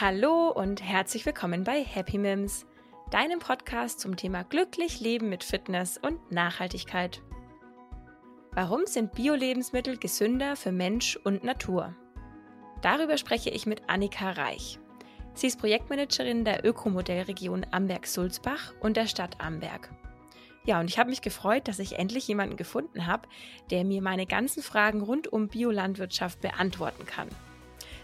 Hallo und herzlich willkommen bei Happy Mims, deinem Podcast zum Thema glücklich leben mit Fitness und Nachhaltigkeit. Warum sind Bio-Lebensmittel gesünder für Mensch und Natur? Darüber spreche ich mit Annika Reich. Sie ist Projektmanagerin der Ökomodellregion Amberg-Sulzbach und der Stadt Amberg. Ja, und ich habe mich gefreut, dass ich endlich jemanden gefunden habe, der mir meine ganzen Fragen rund um Biolandwirtschaft beantworten kann.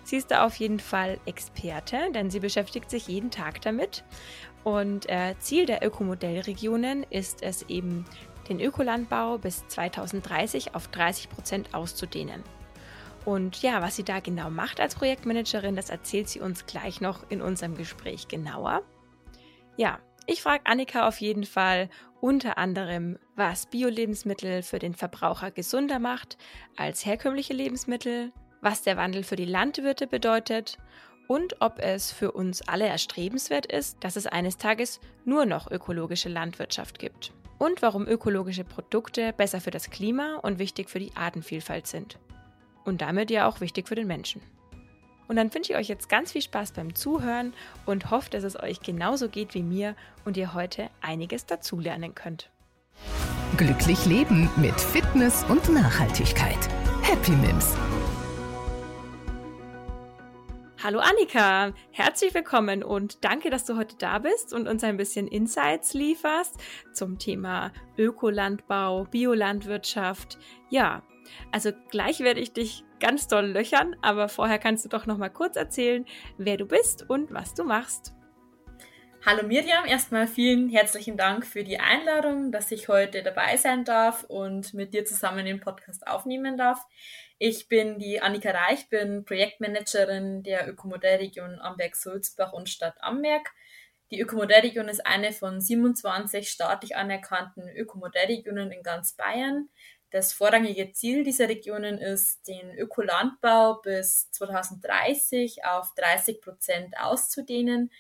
Sie ist da auf jeden Fall Experte, denn sie beschäftigt sich jeden Tag damit. Und äh, Ziel der Ökomodellregionen ist es eben, den Ökolandbau bis 2030 auf 30 Prozent auszudehnen. Und ja, was sie da genau macht als Projektmanagerin, das erzählt sie uns gleich noch in unserem Gespräch genauer. Ja, ich frage Annika auf jeden Fall unter anderem, was Bio-Lebensmittel für den Verbraucher gesunder macht als herkömmliche Lebensmittel, was der Wandel für die Landwirte bedeutet und ob es für uns alle erstrebenswert ist, dass es eines Tages nur noch ökologische Landwirtschaft gibt. Und warum ökologische Produkte besser für das Klima und wichtig für die Artenvielfalt sind. Und damit ja auch wichtig für den Menschen. Und dann wünsche ich euch jetzt ganz viel Spaß beim Zuhören und hoffe, dass es euch genauso geht wie mir und ihr heute einiges dazulernen könnt. Glücklich leben mit Fitness und Nachhaltigkeit. Happy Mims Hallo Annika, herzlich willkommen und danke, dass du heute da bist und uns ein bisschen Insights lieferst zum Thema Ökolandbau, Biolandwirtschaft. Ja, also gleich werde ich dich ganz doll löchern, aber vorher kannst du doch noch mal kurz erzählen, wer du bist und was du machst. Hallo Miriam, erstmal vielen herzlichen Dank für die Einladung, dass ich heute dabei sein darf und mit dir zusammen den Podcast aufnehmen darf. Ich bin die Annika Reich, bin Projektmanagerin der Ökomodellregion Amberg-Sulzbach und Stadt Amberg. Die Ökomodellregion ist eine von 27 staatlich anerkannten Ökomodellregionen in ganz Bayern. Das vorrangige Ziel dieser Regionen ist, den Ökolandbau bis 2030 auf 30 Prozent auszudehnen.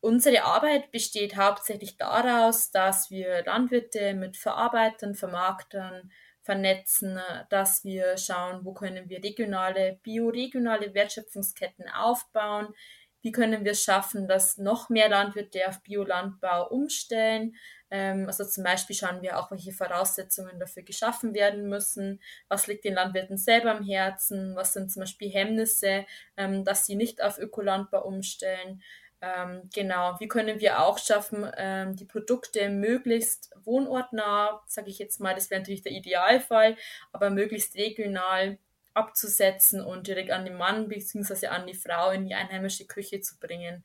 Unsere Arbeit besteht hauptsächlich daraus, dass wir Landwirte mit Verarbeitern, Vermarktern, vernetzen, dass wir schauen, wo können wir regionale, bioregionale Wertschöpfungsketten aufbauen, wie können wir es schaffen, dass noch mehr Landwirte auf Biolandbau umstellen. Ähm, also zum Beispiel schauen wir auch, welche Voraussetzungen dafür geschaffen werden müssen, was liegt den Landwirten selber am Herzen, was sind zum Beispiel Hemmnisse, ähm, dass sie nicht auf Ökolandbau umstellen. Ähm, genau, wie können wir auch schaffen, ähm, die Produkte möglichst wohnortnah, sage ich jetzt mal, das wäre natürlich der Idealfall, aber möglichst regional abzusetzen und direkt an den Mann bzw. an die Frau in die einheimische Küche zu bringen.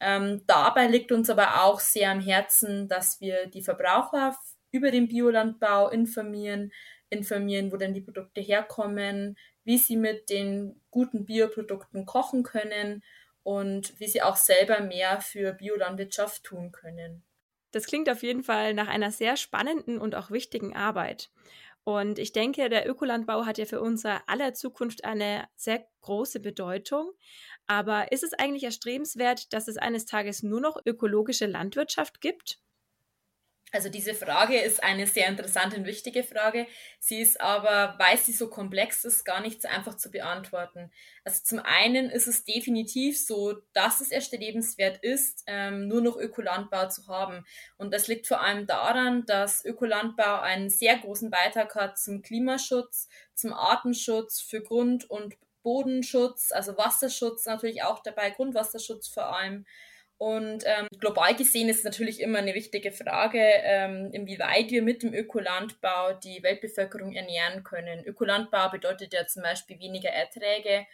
Ähm, dabei liegt uns aber auch sehr am Herzen, dass wir die Verbraucher über den Biolandbau informieren, informieren, wo denn die Produkte herkommen, wie sie mit den guten Bioprodukten kochen können und wie sie auch selber mehr für Biolandwirtschaft tun können. Das klingt auf jeden Fall nach einer sehr spannenden und auch wichtigen Arbeit. Und ich denke, der Ökolandbau hat ja für unsere aller Zukunft eine sehr große Bedeutung. Aber ist es eigentlich erstrebenswert, dass es eines Tages nur noch ökologische Landwirtschaft gibt? Also diese Frage ist eine sehr interessante und wichtige Frage. Sie ist aber, weil sie so komplex ist, gar nicht so einfach zu beantworten. Also zum einen ist es definitiv so, dass es erstrebenswert ist, ähm, nur noch Ökolandbau zu haben. Und das liegt vor allem daran, dass Ökolandbau einen sehr großen Beitrag hat zum Klimaschutz, zum Artenschutz, für Grund- und Bodenschutz, also Wasserschutz natürlich auch dabei, Grundwasserschutz vor allem und ähm, global gesehen ist es natürlich immer eine wichtige Frage, ähm, inwieweit wir mit dem Ökolandbau die Weltbevölkerung ernähren können. Ökolandbau bedeutet ja zum Beispiel weniger Erträge,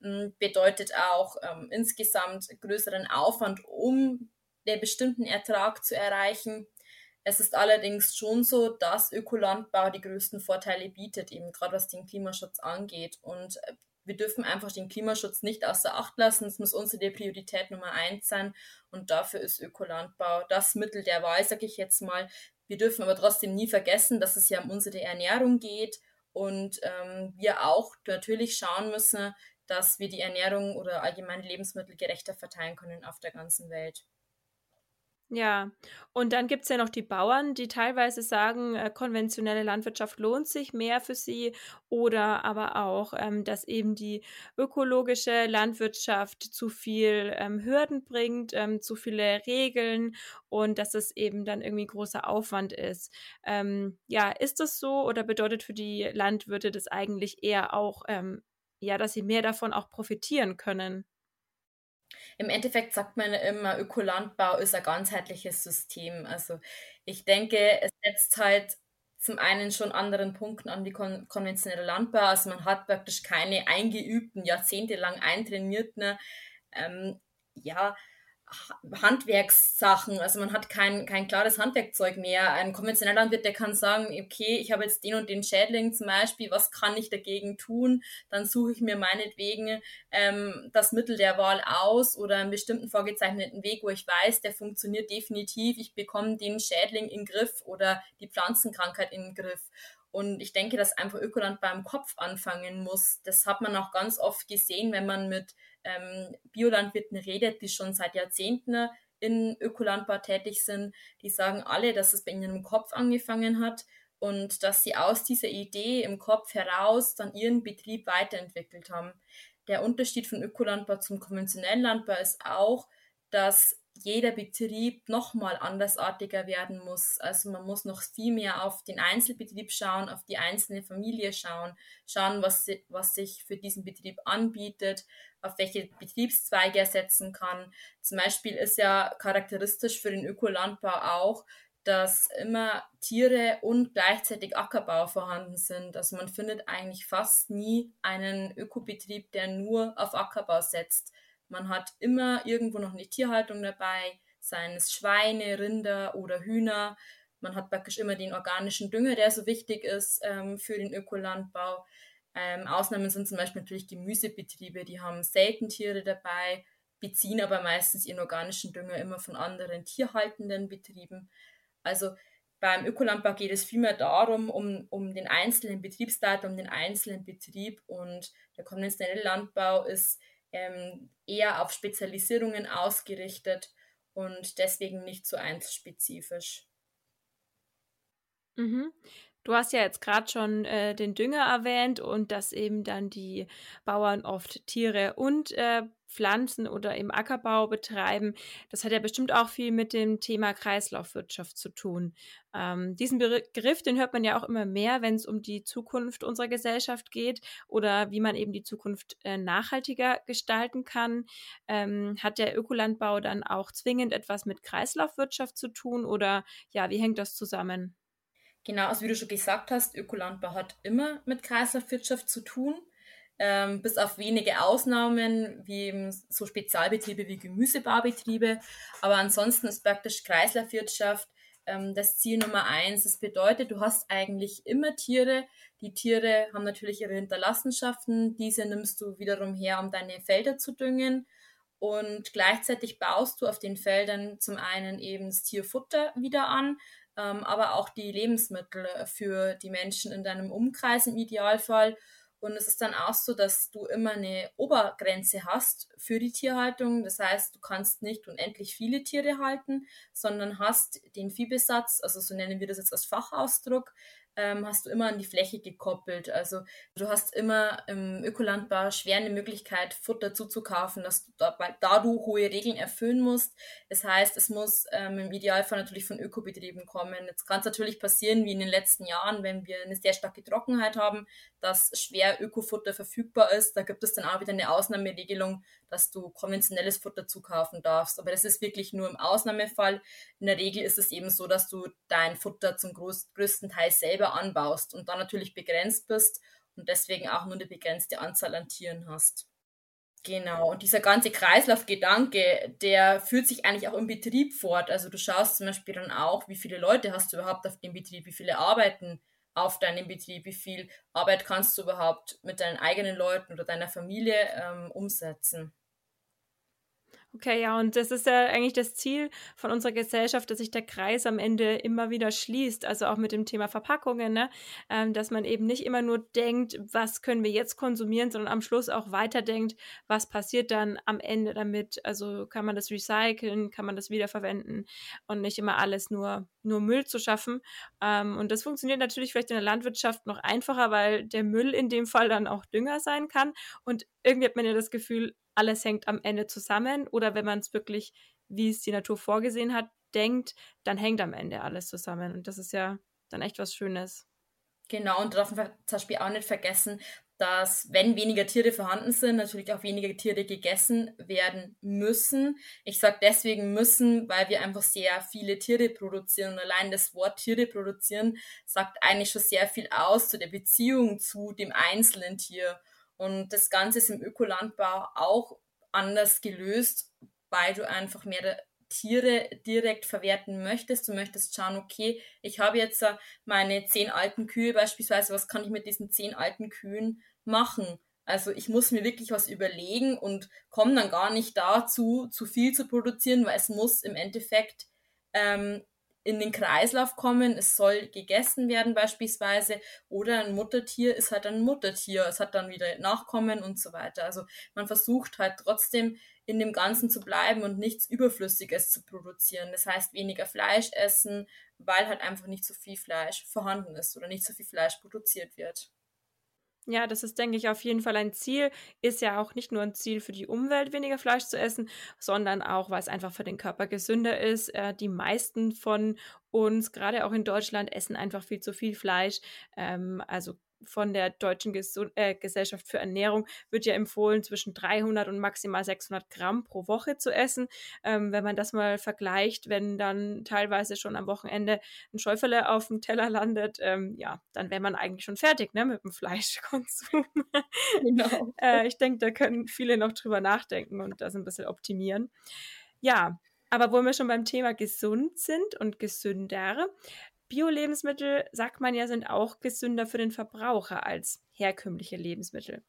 hm, bedeutet auch ähm, insgesamt größeren Aufwand, um den bestimmten Ertrag zu erreichen. Es ist allerdings schon so, dass Ökolandbau die größten Vorteile bietet, eben gerade was den Klimaschutz angeht. Und äh, wir dürfen einfach den Klimaschutz nicht außer Acht lassen. Es muss unsere Priorität Nummer eins sein. Und dafür ist Ökolandbau das Mittel der Wahl, sage ich jetzt mal. Wir dürfen aber trotzdem nie vergessen, dass es ja um unsere Ernährung geht und ähm, wir auch natürlich schauen müssen, dass wir die Ernährung oder allgemeine Lebensmittel gerechter verteilen können auf der ganzen Welt. Ja, und dann gibt es ja noch die Bauern, die teilweise sagen, äh, konventionelle Landwirtschaft lohnt sich mehr für sie oder aber auch, ähm, dass eben die ökologische Landwirtschaft zu viel ähm, Hürden bringt, ähm, zu viele Regeln und dass es eben dann irgendwie großer Aufwand ist. Ähm, ja, ist das so oder bedeutet für die Landwirte das eigentlich eher auch, ähm, ja, dass sie mehr davon auch profitieren können? Im Endeffekt sagt man immer, Ökolandbau ist ein ganzheitliches System. Also ich denke, es setzt halt zum einen schon anderen Punkten an wie kon konventioneller Landbau. Also man hat praktisch keine eingeübten, jahrzehntelang eintrainierten ähm, ja, Handwerkssachen. Also man hat kein, kein klares Handwerkzeug mehr. Ein konventioneller Landwirt, der kann sagen, okay, ich habe jetzt den und den Schädling zum Beispiel, was kann ich dagegen tun? Dann suche ich mir meinetwegen ähm, das Mittel der Wahl aus oder einen bestimmten vorgezeichneten Weg, wo ich weiß, der funktioniert definitiv. Ich bekomme den Schädling in den Griff oder die Pflanzenkrankheit in den Griff. Und ich denke, dass einfach Ökoland beim Kopf anfangen muss. Das hat man auch ganz oft gesehen, wenn man mit ähm, Biolandwirten redet, die schon seit Jahrzehnten in Ökolandbau tätig sind. Die sagen alle, dass es bei ihnen im Kopf angefangen hat und dass sie aus dieser Idee im Kopf heraus dann ihren Betrieb weiterentwickelt haben. Der Unterschied von Ökolandbau zum konventionellen Landbau ist auch, dass jeder Betrieb nochmal andersartiger werden muss. Also man muss noch viel mehr auf den Einzelbetrieb schauen, auf die einzelne Familie schauen, schauen, was, was sich für diesen Betrieb anbietet, auf welche Betriebszweige er setzen kann. Zum Beispiel ist ja charakteristisch für den Ökolandbau auch, dass immer Tiere und gleichzeitig Ackerbau vorhanden sind. Also man findet eigentlich fast nie einen Ökobetrieb, der nur auf Ackerbau setzt. Man hat immer irgendwo noch eine Tierhaltung dabei, seien es Schweine, Rinder oder Hühner. Man hat praktisch immer den organischen Dünger, der so wichtig ist ähm, für den Ökolandbau. Ähm, Ausnahmen sind zum Beispiel natürlich Gemüsebetriebe, die haben selten Tiere dabei, beziehen aber meistens ihren organischen Dünger immer von anderen tierhaltenden Betrieben. Also beim Ökolandbau geht es vielmehr darum, um, um den einzelnen Betriebsleiter, um den einzelnen Betrieb und der konventionelle Landbau ist ähm, eher auf Spezialisierungen ausgerichtet und deswegen nicht so einzelspezifisch. Mhm. Du hast ja jetzt gerade schon äh, den Dünger erwähnt und dass eben dann die Bauern oft Tiere und äh, Pflanzen oder im Ackerbau betreiben. Das hat ja bestimmt auch viel mit dem Thema Kreislaufwirtschaft zu tun. Ähm, diesen Begriff, den hört man ja auch immer mehr, wenn es um die Zukunft unserer Gesellschaft geht oder wie man eben die Zukunft äh, nachhaltiger gestalten kann. Ähm, hat der Ökolandbau dann auch zwingend etwas mit Kreislaufwirtschaft zu tun oder ja, wie hängt das zusammen? Genau, also wie du schon gesagt hast, Ökolandbau hat immer mit Kreislaufwirtschaft zu tun, ähm, bis auf wenige Ausnahmen, wie eben so Spezialbetriebe wie Gemüsebaubetriebe. Aber ansonsten ist praktisch Kreislaufwirtschaft ähm, das Ziel Nummer eins. Das bedeutet, du hast eigentlich immer Tiere. Die Tiere haben natürlich ihre Hinterlassenschaften. Diese nimmst du wiederum her, um deine Felder zu düngen. Und gleichzeitig baust du auf den Feldern zum einen eben das Tierfutter wieder an, ähm, aber auch die Lebensmittel für die Menschen in deinem Umkreis im Idealfall. Und es ist dann auch so, dass du immer eine Obergrenze hast für die Tierhaltung. Das heißt, du kannst nicht unendlich viele Tiere halten, sondern hast den Viehbesatz, also so nennen wir das jetzt als Fachausdruck, ähm, hast du immer an die Fläche gekoppelt. Also du hast immer im Ökolandbau schwer eine Möglichkeit, Futter zuzukaufen, dass du da, da du hohe Regeln erfüllen musst. Das heißt, es muss ähm, im Idealfall natürlich von Ökobetrieben kommen. Jetzt kann es natürlich passieren, wie in den letzten Jahren, wenn wir eine sehr starke Trockenheit haben, dass schwer Ökofutter verfügbar ist. Da gibt es dann auch wieder eine Ausnahmeregelung, dass du konventionelles Futter zukaufen darfst. Aber das ist wirklich nur im Ausnahmefall. In der Regel ist es eben so, dass du dein Futter zum größten Teil selber anbaust und dann natürlich begrenzt bist und deswegen auch nur eine begrenzte Anzahl an Tieren hast. Genau, und dieser ganze Kreislaufgedanke, der führt sich eigentlich auch im Betrieb fort. Also du schaust zum Beispiel dann auch, wie viele Leute hast du überhaupt auf dem Betrieb, wie viele arbeiten auf deinem Betrieb, wie viel Arbeit kannst du überhaupt mit deinen eigenen Leuten oder deiner Familie ähm, umsetzen. Okay, ja, und das ist ja eigentlich das Ziel von unserer Gesellschaft, dass sich der Kreis am Ende immer wieder schließt, also auch mit dem Thema Verpackungen, ne? Ähm, dass man eben nicht immer nur denkt, was können wir jetzt konsumieren, sondern am Schluss auch weiterdenkt, was passiert dann am Ende damit. Also kann man das recyceln, kann man das wiederverwenden und nicht immer alles nur, nur Müll zu schaffen. Ähm, und das funktioniert natürlich vielleicht in der Landwirtschaft noch einfacher, weil der Müll in dem Fall dann auch Dünger sein kann. Und irgendwie hat man ja das Gefühl, alles hängt am Ende zusammen oder wenn man es wirklich, wie es die Natur vorgesehen hat, denkt, dann hängt am Ende alles zusammen. Und das ist ja dann echt was Schönes. Genau, und darf man zum Beispiel auch nicht vergessen, dass wenn weniger Tiere vorhanden sind, natürlich auch weniger Tiere gegessen werden müssen. Ich sage deswegen müssen, weil wir einfach sehr viele Tiere produzieren. Und allein das Wort Tiere produzieren sagt eigentlich schon sehr viel aus zu der Beziehung zu dem einzelnen Tier. Und das Ganze ist im Ökolandbau auch anders gelöst, weil du einfach mehr Tiere direkt verwerten möchtest. Du möchtest schauen, okay, ich habe jetzt äh, meine zehn alten Kühe beispielsweise, was kann ich mit diesen zehn alten Kühen machen? Also ich muss mir wirklich was überlegen und komme dann gar nicht dazu, zu viel zu produzieren, weil es muss im Endeffekt ähm, in den Kreislauf kommen, es soll gegessen werden beispielsweise oder ein Muttertier ist halt ein Muttertier, es hat dann wieder Nachkommen und so weiter. Also man versucht halt trotzdem in dem Ganzen zu bleiben und nichts Überflüssiges zu produzieren. Das heißt weniger Fleisch essen, weil halt einfach nicht so viel Fleisch vorhanden ist oder nicht so viel Fleisch produziert wird. Ja, das ist, denke ich, auf jeden Fall ein Ziel. Ist ja auch nicht nur ein Ziel für die Umwelt, weniger Fleisch zu essen, sondern auch, weil es einfach für den Körper gesünder ist. Äh, die meisten von uns, gerade auch in Deutschland, essen einfach viel zu viel Fleisch. Ähm, also von der Deutschen Gesund äh, Gesellschaft für Ernährung wird ja empfohlen, zwischen 300 und maximal 600 Gramm pro Woche zu essen. Ähm, wenn man das mal vergleicht, wenn dann teilweise schon am Wochenende ein Schäufele auf dem Teller landet, ähm, ja, dann wäre man eigentlich schon fertig ne, mit dem Fleischkonsum. Genau. äh, ich denke, da können viele noch drüber nachdenken und das ein bisschen optimieren. Ja, aber wo wir schon beim Thema gesund sind und gesünder, Bio-Lebensmittel, sagt man ja, sind auch gesünder für den Verbraucher als herkömmliche Lebensmittel.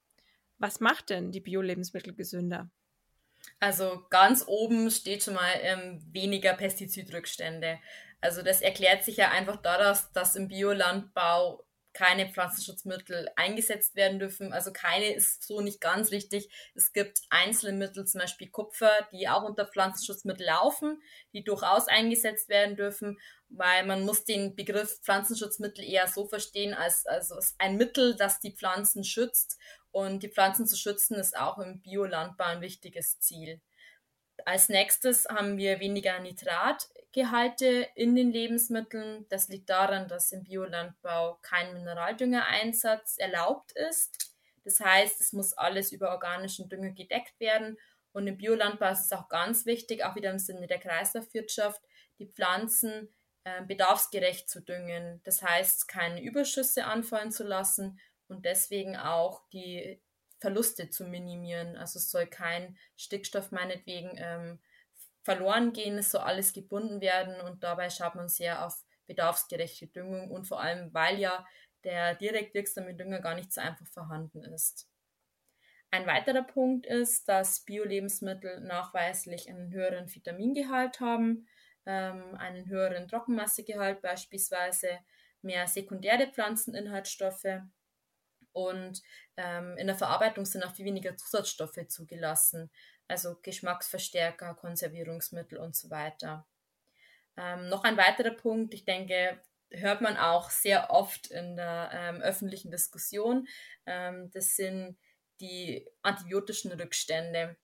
Was macht denn die Bio-Lebensmittel gesünder? Also ganz oben steht schon mal ähm, weniger Pestizidrückstände. Also das erklärt sich ja einfach daraus, dass im Biolandbau keine Pflanzenschutzmittel eingesetzt werden dürfen. Also keine ist so nicht ganz richtig. Es gibt einzelne Mittel, zum Beispiel Kupfer, die auch unter Pflanzenschutzmittel laufen, die durchaus eingesetzt werden dürfen, weil man muss den Begriff Pflanzenschutzmittel eher so verstehen, als also ein Mittel, das die Pflanzen schützt. Und die Pflanzen zu schützen ist auch im Biolandbau ein wichtiges Ziel. Als nächstes haben wir weniger Nitratgehalte in den Lebensmitteln. Das liegt daran, dass im Biolandbau kein Mineraldüngereinsatz erlaubt ist. Das heißt, es muss alles über organischen Dünger gedeckt werden. Und im Biolandbau ist es auch ganz wichtig, auch wieder im Sinne der Kreislaufwirtschaft, die Pflanzen äh, bedarfsgerecht zu düngen. Das heißt, keine Überschüsse anfallen zu lassen und deswegen auch die Verluste zu minimieren. Also es soll kein Stickstoff meinetwegen ähm, verloren gehen, es soll alles gebunden werden und dabei schaut man sehr auf bedarfsgerechte Düngung und vor allem, weil ja der direkt wirksame Dünger gar nicht so einfach vorhanden ist. Ein weiterer Punkt ist, dass Bio-Lebensmittel nachweislich einen höheren Vitamingehalt haben, ähm, einen höheren Trockenmassegehalt beispielsweise, mehr sekundäre Pflanzeninhaltsstoffe und ähm, in der Verarbeitung sind auch viel weniger Zusatzstoffe zugelassen, also Geschmacksverstärker, Konservierungsmittel und so weiter. Ähm, noch ein weiterer Punkt, ich denke, hört man auch sehr oft in der ähm, öffentlichen Diskussion, ähm, das sind die antibiotischen Rückstände.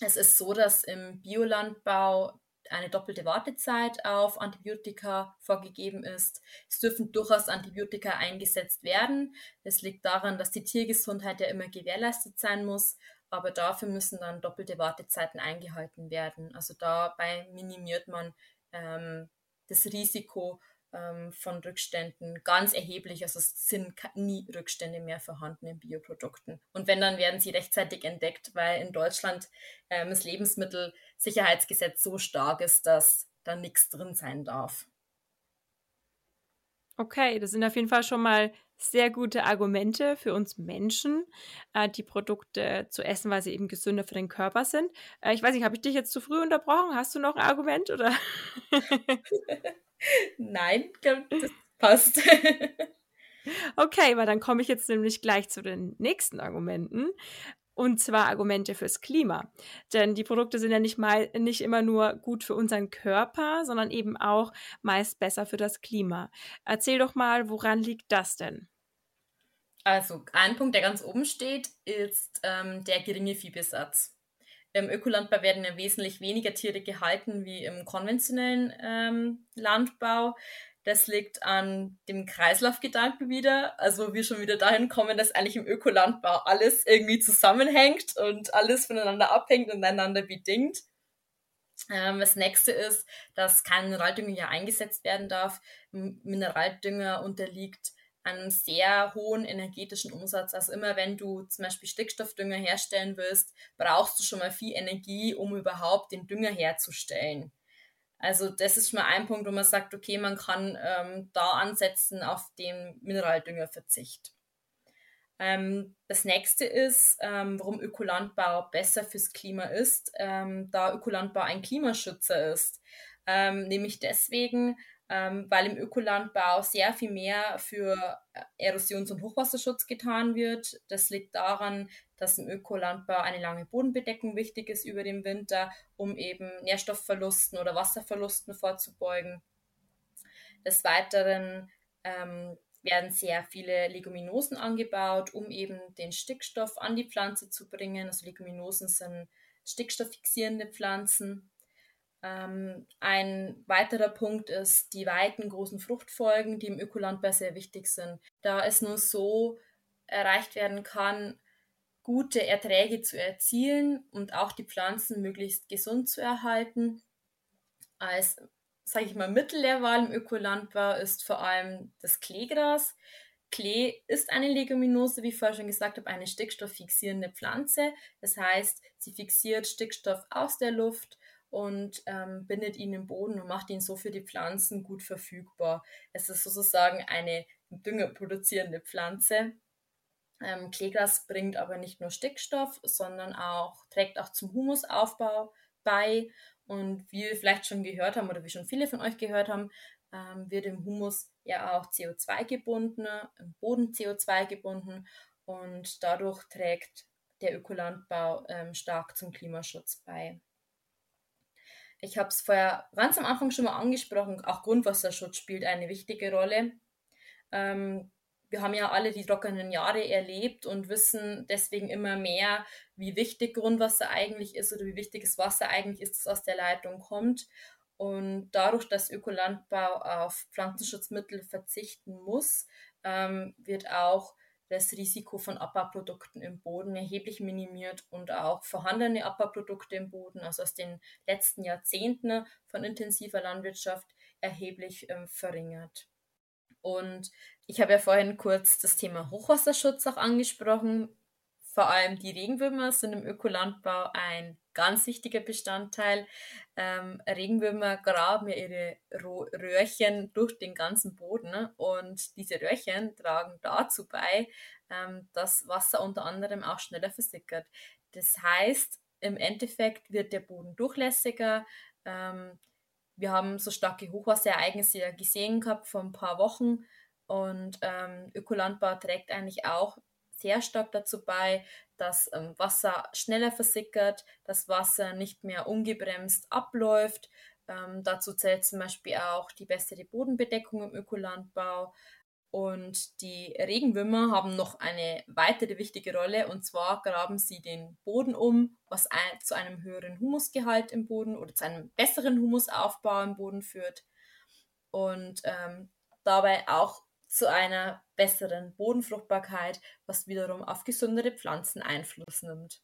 Es ist so, dass im Biolandbau eine doppelte Wartezeit auf Antibiotika vorgegeben ist. Es dürfen durchaus Antibiotika eingesetzt werden. Das liegt daran, dass die Tiergesundheit ja immer gewährleistet sein muss, aber dafür müssen dann doppelte Wartezeiten eingehalten werden. Also dabei minimiert man ähm, das Risiko ähm, von Rückständen ganz erheblich. Also es sind nie Rückstände mehr vorhanden in Bioprodukten. Und wenn, dann werden sie rechtzeitig entdeckt, weil in Deutschland ähm, das Lebensmittelsicherheitsgesetz so stark ist, dass da nichts drin sein darf. Okay, das sind auf jeden Fall schon mal sehr gute Argumente für uns Menschen, äh, die Produkte zu essen, weil sie eben gesünder für den Körper sind. Äh, ich weiß nicht, habe ich dich jetzt zu früh unterbrochen? Hast du noch ein Argument oder? Nein, das passt. okay, weil dann komme ich jetzt nämlich gleich zu den nächsten Argumenten. Und zwar Argumente fürs Klima. Denn die Produkte sind ja nicht, mal, nicht immer nur gut für unseren Körper, sondern eben auch meist besser für das Klima. Erzähl doch mal, woran liegt das denn? Also, ein Punkt, der ganz oben steht, ist ähm, der geringe Viehbesatz. Im Ökolandbau werden ja wesentlich weniger Tiere gehalten wie im konventionellen ähm, Landbau. Das liegt an dem Kreislaufgedanken wieder. Also wir schon wieder dahin kommen, dass eigentlich im Ökolandbau alles irgendwie zusammenhängt und alles voneinander abhängt und einander bedingt. Ähm, das nächste ist, dass kein Mineraldünger ja eingesetzt werden darf. Mineraldünger unterliegt einem sehr hohen energetischen Umsatz. Also immer wenn du zum Beispiel Stickstoffdünger herstellen willst, brauchst du schon mal viel Energie, um überhaupt den Dünger herzustellen. Also das ist schon mal ein Punkt, wo man sagt, okay, man kann ähm, da ansetzen auf den Mineraldüngerverzicht. Ähm, das nächste ist, ähm, warum Ökolandbau besser fürs Klima ist, ähm, da Ökolandbau ein Klimaschützer ist. Ähm, nämlich deswegen, ähm, weil im Ökolandbau sehr viel mehr für äh, Erosions- und Hochwasserschutz getan wird. Das liegt daran, dass im Ökolandbau eine lange Bodenbedeckung wichtig ist über den Winter, um eben Nährstoffverlusten oder Wasserverlusten vorzubeugen. Des Weiteren ähm, werden sehr viele Leguminosen angebaut, um eben den Stickstoff an die Pflanze zu bringen. Also Leguminosen sind stickstofffixierende Pflanzen. Ähm, ein weiterer Punkt ist die weiten großen Fruchtfolgen, die im Ökolandbau sehr wichtig sind. Da es nur so erreicht werden kann, gute Erträge zu erzielen und auch die Pflanzen möglichst gesund zu erhalten. Als, sage ich mal, Mittel der Wahl im Ökolandbau ist vor allem das Kleegras. Klee ist eine Leguminose, wie ich vorher schon gesagt habe, eine stickstofffixierende Pflanze. Das heißt, sie fixiert Stickstoff aus der Luft und ähm, bindet ihn im Boden und macht ihn so für die Pflanzen gut verfügbar. Es ist sozusagen eine düngerproduzierende Pflanze. Ähm, Kleegras bringt aber nicht nur Stickstoff, sondern auch trägt auch zum Humusaufbau bei. Und wie wir vielleicht schon gehört haben oder wie schon viele von euch gehört haben, ähm, wird im Humus ja auch CO2 gebunden, im Boden CO2 gebunden und dadurch trägt der Ökolandbau ähm, stark zum Klimaschutz bei. Ich habe es vorher ganz am Anfang schon mal angesprochen, auch Grundwasserschutz spielt eine wichtige Rolle. Ähm, wir haben ja alle die trockenen Jahre erlebt und wissen deswegen immer mehr, wie wichtig Grundwasser eigentlich ist oder wie wichtig das Wasser eigentlich ist, das aus der Leitung kommt. Und dadurch, dass Ökolandbau auf Pflanzenschutzmittel verzichten muss, ähm, wird auch das Risiko von Abbauprodukten im Boden erheblich minimiert und auch vorhandene Abbauprodukte im Boden, also aus den letzten Jahrzehnten von intensiver Landwirtschaft, erheblich ähm, verringert. Und ich habe ja vorhin kurz das Thema Hochwasserschutz auch angesprochen. Vor allem die Regenwürmer sind im Ökolandbau ein ganz wichtiger Bestandteil. Ähm, Regenwürmer graben ja ihre Röhrchen durch den ganzen Boden ne? und diese Röhrchen tragen dazu bei, ähm, dass Wasser unter anderem auch schneller versickert. Das heißt, im Endeffekt wird der Boden durchlässiger. Ähm, wir haben so starke Hochwasserereignisse ja gesehen gehabt vor ein paar Wochen und ähm, Ökolandbau trägt eigentlich auch sehr stark dazu bei, dass ähm, Wasser schneller versickert, dass Wasser nicht mehr ungebremst abläuft. Ähm, dazu zählt zum Beispiel auch die bessere Bodenbedeckung im Ökolandbau. Und die Regenwürmer haben noch eine weitere wichtige Rolle und zwar graben sie den Boden um, was ein, zu einem höheren Humusgehalt im Boden oder zu einem besseren Humusaufbau im Boden führt und ähm, dabei auch zu einer besseren Bodenfruchtbarkeit, was wiederum auf gesündere Pflanzen Einfluss nimmt.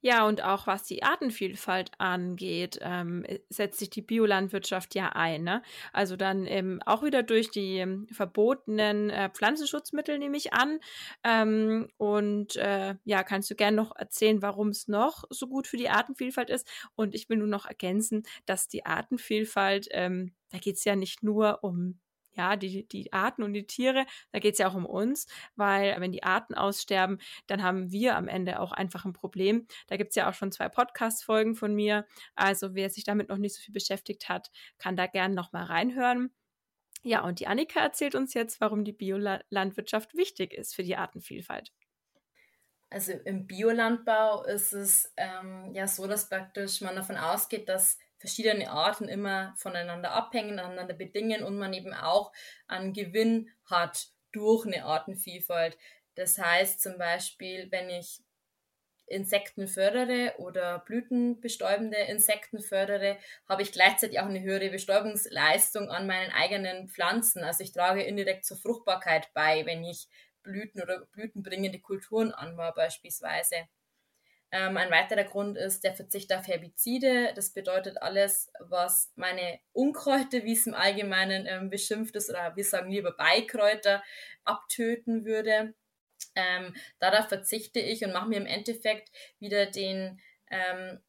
Ja, und auch was die Artenvielfalt angeht, ähm, setzt sich die Biolandwirtschaft ja ein. Ne? Also dann ähm, auch wieder durch die ähm, verbotenen äh, Pflanzenschutzmittel nehme ich an. Ähm, und äh, ja, kannst du gerne noch erzählen, warum es noch so gut für die Artenvielfalt ist. Und ich will nur noch ergänzen, dass die Artenvielfalt, ähm, da geht es ja nicht nur um ja, die, die Arten und die Tiere, da geht es ja auch um uns, weil wenn die Arten aussterben, dann haben wir am Ende auch einfach ein Problem. Da gibt es ja auch schon zwei Podcast-Folgen von mir. Also wer sich damit noch nicht so viel beschäftigt hat, kann da gerne nochmal reinhören. Ja, und die Annika erzählt uns jetzt, warum die Biolandwirtschaft wichtig ist für die Artenvielfalt. Also im Biolandbau ist es ähm, ja so, dass praktisch man davon ausgeht, dass verschiedene Arten immer voneinander abhängen, aneinander bedingen und man eben auch einen Gewinn hat durch eine Artenvielfalt. Das heißt zum Beispiel, wenn ich Insekten fördere oder blütenbestäubende Insekten fördere, habe ich gleichzeitig auch eine höhere Bestäubungsleistung an meinen eigenen Pflanzen. Also ich trage indirekt zur Fruchtbarkeit bei, wenn ich Blüten oder blütenbringende Kulturen anbaue beispielsweise. Ähm, ein weiterer Grund ist der Verzicht auf Herbizide. Das bedeutet alles, was meine Unkräuter, wie es im Allgemeinen ähm, beschimpft ist, oder wir sagen lieber Beikräuter, abtöten würde. Ähm, darauf verzichte ich und mache mir im Endeffekt wieder den, ähm,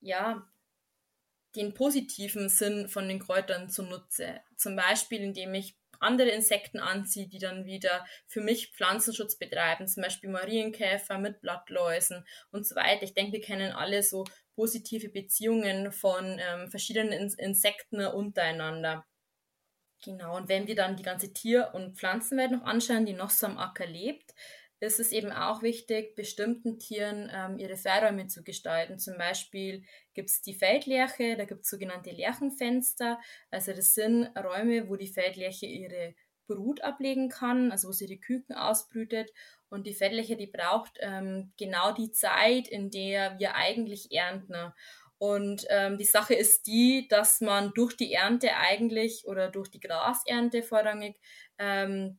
ja, den positiven Sinn von den Kräutern zunutze. Zum Beispiel, indem ich andere Insekten anzieht, die dann wieder für mich Pflanzenschutz betreiben, zum Beispiel Marienkäfer mit Blattläusen und so weiter. Ich denke, wir kennen alle so positive Beziehungen von ähm, verschiedenen In Insekten untereinander. Genau, und wenn wir dann die ganze Tier- und Pflanzenwelt noch anschauen, die noch so am Acker lebt, ist es eben auch wichtig, bestimmten Tieren ähm, ihre Freiräume zu gestalten. Zum Beispiel gibt es die Feldlerche, da gibt es sogenannte Lerchenfenster. Also das sind Räume, wo die Feldlerche ihre Brut ablegen kann, also wo sie die Küken ausbrütet. Und die Feldlerche, die braucht ähm, genau die Zeit, in der wir eigentlich ernten. Und ähm, die Sache ist die, dass man durch die Ernte eigentlich oder durch die Grasernte vorrangig ähm,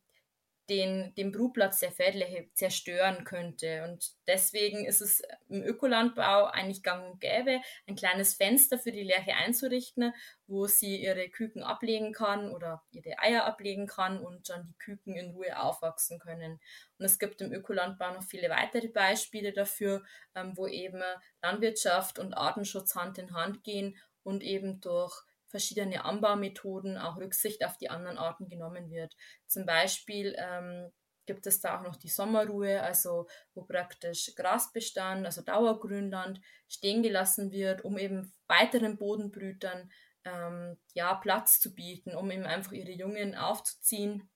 den, den Brutplatz der Feldlerche zerstören könnte. Und deswegen ist es im Ökolandbau eigentlich gang und gäbe, ein kleines Fenster für die Lerche einzurichten, wo sie ihre Küken ablegen kann oder ihre Eier ablegen kann und dann die Küken in Ruhe aufwachsen können. Und es gibt im Ökolandbau noch viele weitere Beispiele dafür, ähm, wo eben Landwirtschaft und Artenschutz Hand in Hand gehen und eben durch verschiedene Anbaumethoden auch Rücksicht auf die anderen Arten genommen wird. Zum Beispiel ähm, gibt es da auch noch die Sommerruhe, also wo praktisch Grasbestand, also Dauergrünland, stehen gelassen wird, um eben weiteren Bodenbrütern ähm, ja, Platz zu bieten, um eben einfach ihre Jungen aufzuziehen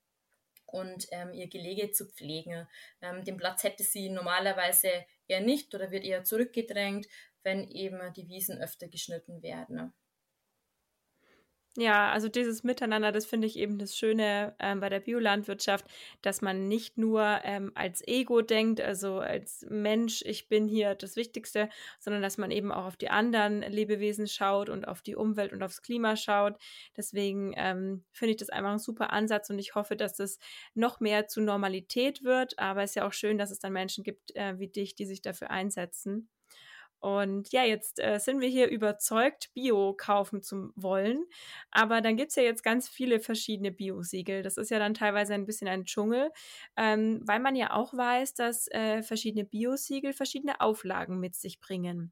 und ähm, ihr Gelege zu pflegen. Ähm, den Platz hätte sie normalerweise eher nicht oder wird eher zurückgedrängt, wenn eben die Wiesen öfter geschnitten werden. Ja, also dieses Miteinander, das finde ich eben das Schöne ähm, bei der Biolandwirtschaft, dass man nicht nur ähm, als Ego denkt, also als Mensch, ich bin hier das Wichtigste, sondern dass man eben auch auf die anderen Lebewesen schaut und auf die Umwelt und aufs Klima schaut. Deswegen ähm, finde ich das einfach ein super Ansatz und ich hoffe, dass das noch mehr zu Normalität wird. Aber es ist ja auch schön, dass es dann Menschen gibt äh, wie dich, die sich dafür einsetzen. Und ja, jetzt äh, sind wir hier überzeugt, Bio kaufen zu wollen. Aber dann gibt es ja jetzt ganz viele verschiedene Bio-Siegel. Das ist ja dann teilweise ein bisschen ein Dschungel, ähm, weil man ja auch weiß, dass äh, verschiedene Bio-Siegel verschiedene Auflagen mit sich bringen.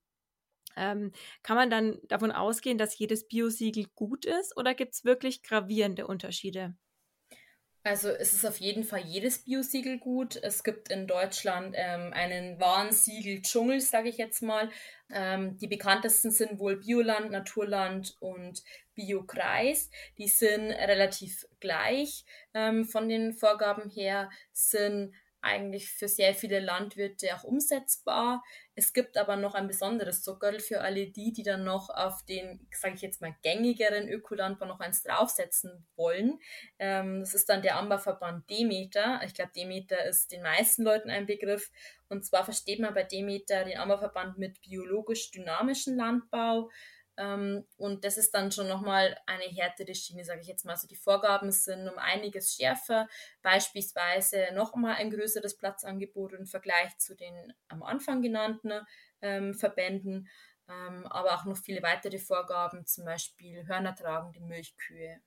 Ähm, kann man dann davon ausgehen, dass jedes Bio-Siegel gut ist oder gibt es wirklich gravierende Unterschiede? Also es ist auf jeden Fall jedes Biosiegel gut. Es gibt in Deutschland ähm, einen Warnsiegel-Dschungel, sage ich jetzt mal. Ähm, die bekanntesten sind wohl Bioland, Naturland und Biokreis. Die sind relativ gleich ähm, von den Vorgaben her, sind eigentlich für sehr viele Landwirte auch umsetzbar. Es gibt aber noch ein besonderes Zuckerl für alle die, die dann noch auf den, sage ich jetzt mal, gängigeren Ökolandbau noch eins draufsetzen wollen. Ähm, das ist dann der Anbauverband Demeter. Ich glaube, Demeter ist den meisten Leuten ein Begriff. Und zwar versteht man bei Demeter den Anbauverband mit biologisch dynamischen Landbau. Ähm, und das ist dann schon nochmal eine härtere Schiene, sage ich jetzt mal. Also die Vorgaben sind um einiges schärfer, beispielsweise nochmal ein größeres Platzangebot im Vergleich zu den am Anfang genannten ähm, Verbänden, ähm, aber auch noch viele weitere Vorgaben, zum Beispiel hörnertragende Milchkühe.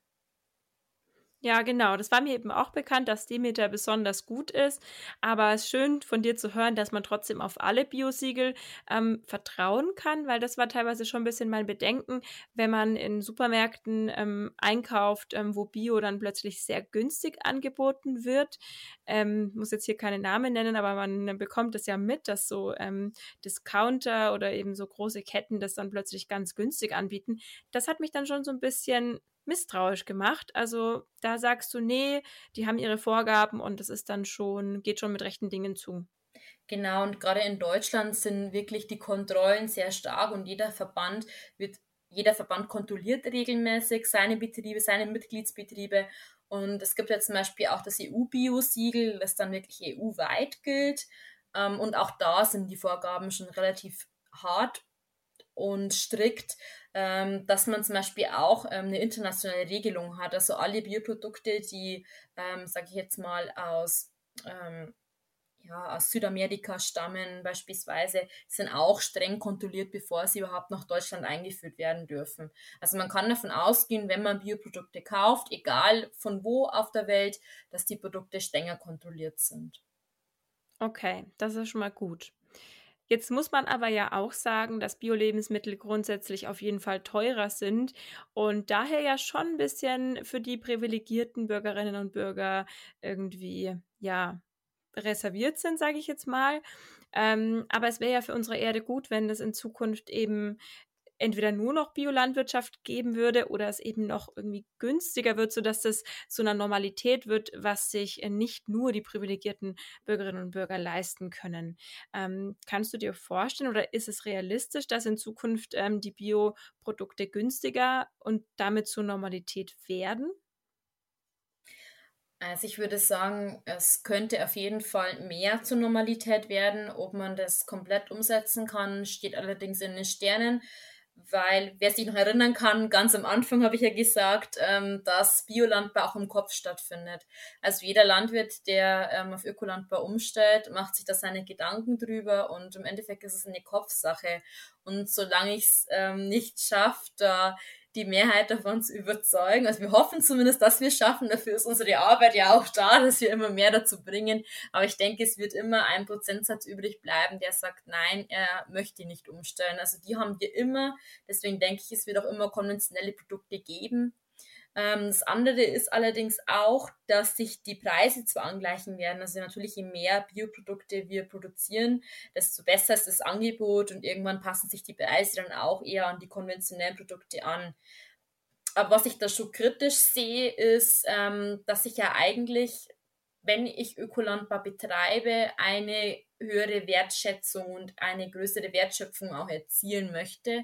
Ja, genau. Das war mir eben auch bekannt, dass Demeter besonders gut ist. Aber es ist schön von dir zu hören, dass man trotzdem auf alle Biosiegel ähm, vertrauen kann, weil das war teilweise schon ein bisschen mein Bedenken, wenn man in Supermärkten ähm, einkauft, ähm, wo Bio dann plötzlich sehr günstig angeboten wird. Ähm, muss jetzt hier keine Namen nennen, aber man bekommt es ja mit, dass so ähm, Discounter oder eben so große Ketten das dann plötzlich ganz günstig anbieten. Das hat mich dann schon so ein bisschen misstrauisch gemacht. Also da sagst du, nee, die haben ihre Vorgaben und das ist dann schon, geht schon mit rechten Dingen zu. Genau, und gerade in Deutschland sind wirklich die Kontrollen sehr stark und jeder Verband wird, jeder Verband kontrolliert regelmäßig seine Betriebe, seine Mitgliedsbetriebe. Und es gibt ja zum Beispiel auch das EU-Bio-Siegel, das dann wirklich EU-weit gilt. Ähm, und auch da sind die Vorgaben schon relativ hart und strikt ähm, dass man zum Beispiel auch ähm, eine internationale Regelung hat. Also alle Bioprodukte, die, ähm, sage ich jetzt mal, aus, ähm, ja, aus Südamerika stammen beispielsweise, sind auch streng kontrolliert, bevor sie überhaupt nach Deutschland eingeführt werden dürfen. Also man kann davon ausgehen, wenn man Bioprodukte kauft, egal von wo auf der Welt, dass die Produkte strenger kontrolliert sind. Okay, das ist schon mal gut. Jetzt muss man aber ja auch sagen, dass Bio-Lebensmittel grundsätzlich auf jeden Fall teurer sind und daher ja schon ein bisschen für die privilegierten Bürgerinnen und Bürger irgendwie, ja, reserviert sind, sage ich jetzt mal. Ähm, aber es wäre ja für unsere Erde gut, wenn das in Zukunft eben entweder nur noch Biolandwirtschaft geben würde oder es eben noch irgendwie günstiger wird, sodass das zu einer Normalität wird, was sich äh, nicht nur die privilegierten Bürgerinnen und Bürger leisten können. Ähm, kannst du dir vorstellen oder ist es realistisch, dass in Zukunft ähm, die Bioprodukte günstiger und damit zur Normalität werden? Also ich würde sagen, es könnte auf jeden Fall mehr zur Normalität werden. Ob man das komplett umsetzen kann, steht allerdings in den Sternen weil wer sich noch erinnern kann, ganz am Anfang habe ich ja gesagt, ähm, dass Biolandbau auch im Kopf stattfindet. Also jeder Landwirt, der ähm, auf Ökolandbau umstellt, macht sich da seine Gedanken drüber und im Endeffekt ist es eine Kopfsache. Und solange ich es ähm, nicht schaffe, da die Mehrheit davon zu überzeugen. Also wir hoffen zumindest, dass wir es schaffen. Dafür ist unsere Arbeit ja auch da, dass wir immer mehr dazu bringen. Aber ich denke, es wird immer ein Prozentsatz übrig bleiben, der sagt, nein, er möchte nicht umstellen. Also die haben wir immer. Deswegen denke ich, es wird auch immer konventionelle Produkte geben. Ähm, das andere ist allerdings auch, dass sich die Preise zwar angleichen werden. Also natürlich, je mehr Bioprodukte wir produzieren, desto besser ist das Angebot und irgendwann passen sich die Preise dann auch eher an die konventionellen Produkte an. Aber was ich da schon kritisch sehe, ist, ähm, dass ich ja eigentlich, wenn ich Ökolandbau betreibe, eine höhere Wertschätzung und eine größere Wertschöpfung auch erzielen möchte.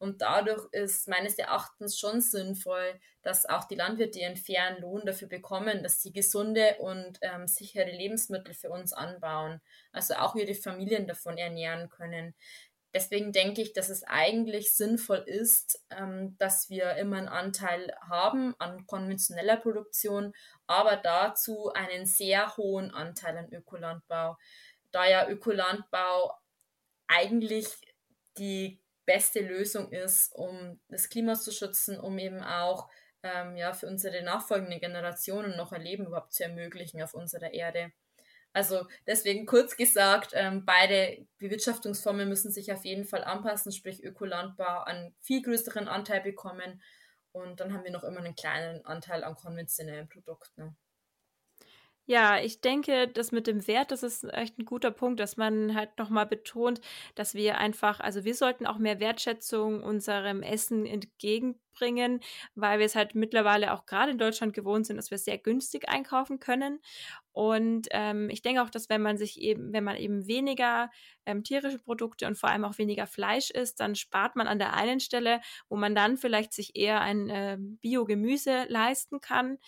Und dadurch ist meines Erachtens schon sinnvoll, dass auch die Landwirte ihren fairen Lohn dafür bekommen, dass sie gesunde und ähm, sichere Lebensmittel für uns anbauen, also auch ihre Familien davon ernähren können. Deswegen denke ich, dass es eigentlich sinnvoll ist, ähm, dass wir immer einen Anteil haben an konventioneller Produktion, aber dazu einen sehr hohen Anteil an Ökolandbau, da ja Ökolandbau eigentlich die beste Lösung ist, um das Klima zu schützen, um eben auch ähm, ja, für unsere nachfolgenden Generationen noch ein Leben überhaupt zu ermöglichen auf unserer Erde. Also deswegen kurz gesagt, ähm, beide Bewirtschaftungsformen müssen sich auf jeden Fall anpassen, sprich Ökolandbau einen viel größeren Anteil bekommen und dann haben wir noch immer einen kleinen Anteil an konventionellen Produkten. Ja, ich denke, das mit dem Wert, das ist echt ein guter Punkt, dass man halt nochmal betont, dass wir einfach, also wir sollten auch mehr Wertschätzung unserem Essen entgegenbringen, weil wir es halt mittlerweile auch gerade in Deutschland gewohnt sind, dass wir sehr günstig einkaufen können. Und ähm, ich denke auch, dass wenn man sich eben, wenn man eben weniger ähm, tierische Produkte und vor allem auch weniger Fleisch isst, dann spart man an der einen Stelle, wo man dann vielleicht sich eher ein äh, Biogemüse leisten kann.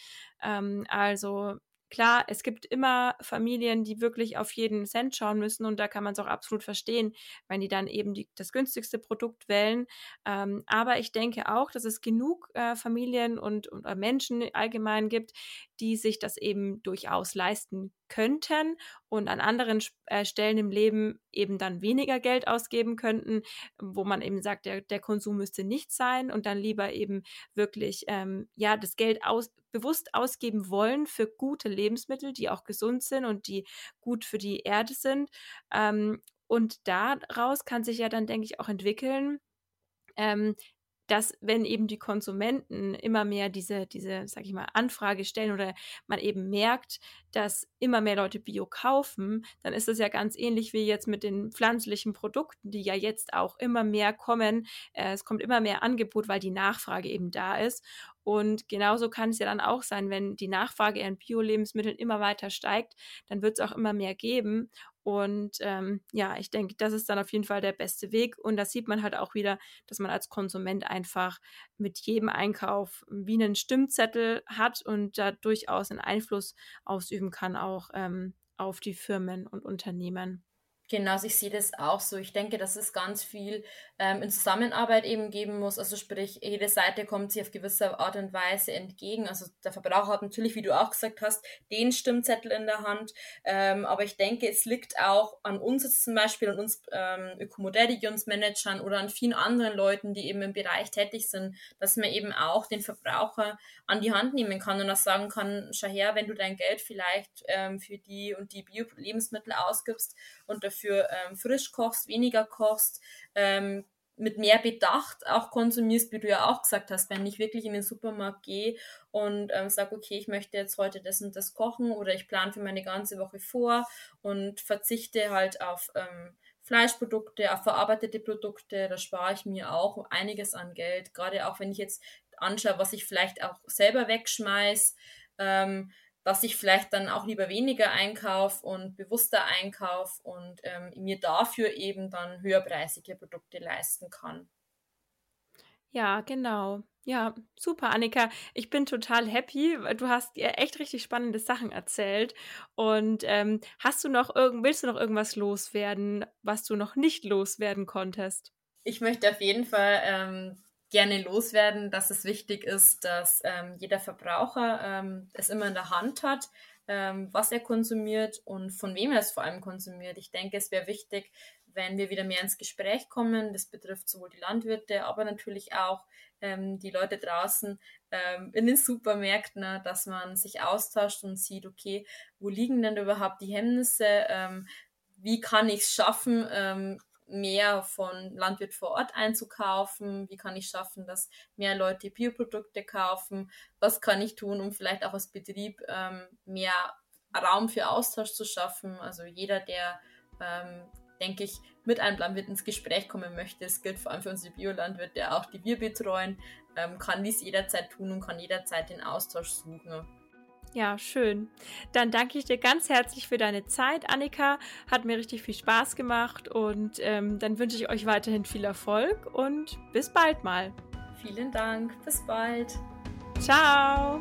Ähm, also Klar, es gibt immer Familien, die wirklich auf jeden Cent schauen müssen und da kann man es auch absolut verstehen, wenn die dann eben die, das günstigste Produkt wählen. Ähm, aber ich denke auch, dass es genug äh, Familien und, und Menschen allgemein gibt, die sich das eben durchaus leisten könnten und an anderen äh, Stellen im Leben eben dann weniger Geld ausgeben könnten, wo man eben sagt, der, der Konsum müsste nicht sein und dann lieber eben wirklich ähm, ja das Geld aus, bewusst ausgeben wollen für gute Lebensmittel, die auch gesund sind und die gut für die Erde sind. Ähm, und daraus kann sich ja dann, denke ich, auch entwickeln, ähm, dass wenn eben die Konsumenten immer mehr diese, diese, sag ich mal, Anfrage stellen oder man eben merkt, dass immer mehr Leute Bio kaufen, dann ist das ja ganz ähnlich wie jetzt mit den pflanzlichen Produkten, die ja jetzt auch immer mehr kommen. Äh, es kommt immer mehr Angebot, weil die Nachfrage eben da ist. Und genauso kann es ja dann auch sein, wenn die Nachfrage an Bio-Lebensmitteln immer weiter steigt, dann wird es auch immer mehr geben. Und ähm, ja, ich denke, das ist dann auf jeden Fall der beste Weg. Und da sieht man halt auch wieder, dass man als Konsument einfach mit jedem Einkauf wie einen Stimmzettel hat und da durchaus einen Einfluss ausüben kann, auch ähm, auf die Firmen und Unternehmen. Genau, ich sehe das auch so. Ich denke, dass es ganz viel ähm, in Zusammenarbeit eben geben muss. Also sprich, jede Seite kommt sich auf gewisse Art und Weise entgegen. Also der Verbraucher hat natürlich, wie du auch gesagt hast, den Stimmzettel in der Hand. Ähm, aber ich denke, es liegt auch an uns zum Beispiel, an uns ähm, Ökomoderationsmanagern oder an vielen anderen Leuten, die eben im Bereich tätig sind, dass man eben auch den Verbraucher an die Hand nehmen kann und auch sagen kann, schau her, wenn du dein Geld vielleicht ähm, für die und die Bio-Lebensmittel ausgibst und dafür dafür ähm, frisch kochst, weniger kochst, ähm, mit mehr Bedacht auch konsumierst, wie du ja auch gesagt hast, wenn ich wirklich in den Supermarkt gehe und ähm, sage, okay, ich möchte jetzt heute das und das kochen oder ich plane für meine ganze Woche vor und verzichte halt auf ähm, Fleischprodukte, auf verarbeitete Produkte, da spare ich mir auch einiges an Geld, gerade auch wenn ich jetzt anschaue, was ich vielleicht auch selber wegschmeiß. Ähm, dass ich vielleicht dann auch lieber weniger einkaufe und bewusster einkaufe und ähm, mir dafür eben dann höherpreisige Produkte leisten kann. Ja, genau. Ja, super, Annika. Ich bin total happy. Du hast dir echt richtig spannende Sachen erzählt. Und ähm, hast du noch irgend, willst du noch irgendwas loswerden, was du noch nicht loswerden konntest? Ich möchte auf jeden Fall ähm, gerne loswerden, dass es wichtig ist, dass ähm, jeder Verbraucher ähm, es immer in der Hand hat, ähm, was er konsumiert und von wem er es vor allem konsumiert. Ich denke, es wäre wichtig, wenn wir wieder mehr ins Gespräch kommen. Das betrifft sowohl die Landwirte, aber natürlich auch ähm, die Leute draußen ähm, in den Supermärkten, ne, dass man sich austauscht und sieht, okay, wo liegen denn überhaupt die Hemmnisse? Ähm, wie kann ich es schaffen, ähm, mehr von Landwirt vor Ort einzukaufen? Wie kann ich schaffen, dass mehr Leute Bioprodukte kaufen? Was kann ich tun, um vielleicht auch als Betrieb ähm, mehr Raum für Austausch zu schaffen? Also jeder, der, ähm, denke ich, mit einem Landwirt ins Gespräch kommen möchte, das gilt vor allem für unsere Biolandwirte auch, die wir betreuen, ähm, kann dies jederzeit tun und kann jederzeit den Austausch suchen. Ja, schön. Dann danke ich dir ganz herzlich für deine Zeit, Annika. Hat mir richtig viel Spaß gemacht und ähm, dann wünsche ich euch weiterhin viel Erfolg und bis bald mal. Vielen Dank. Bis bald. Ciao.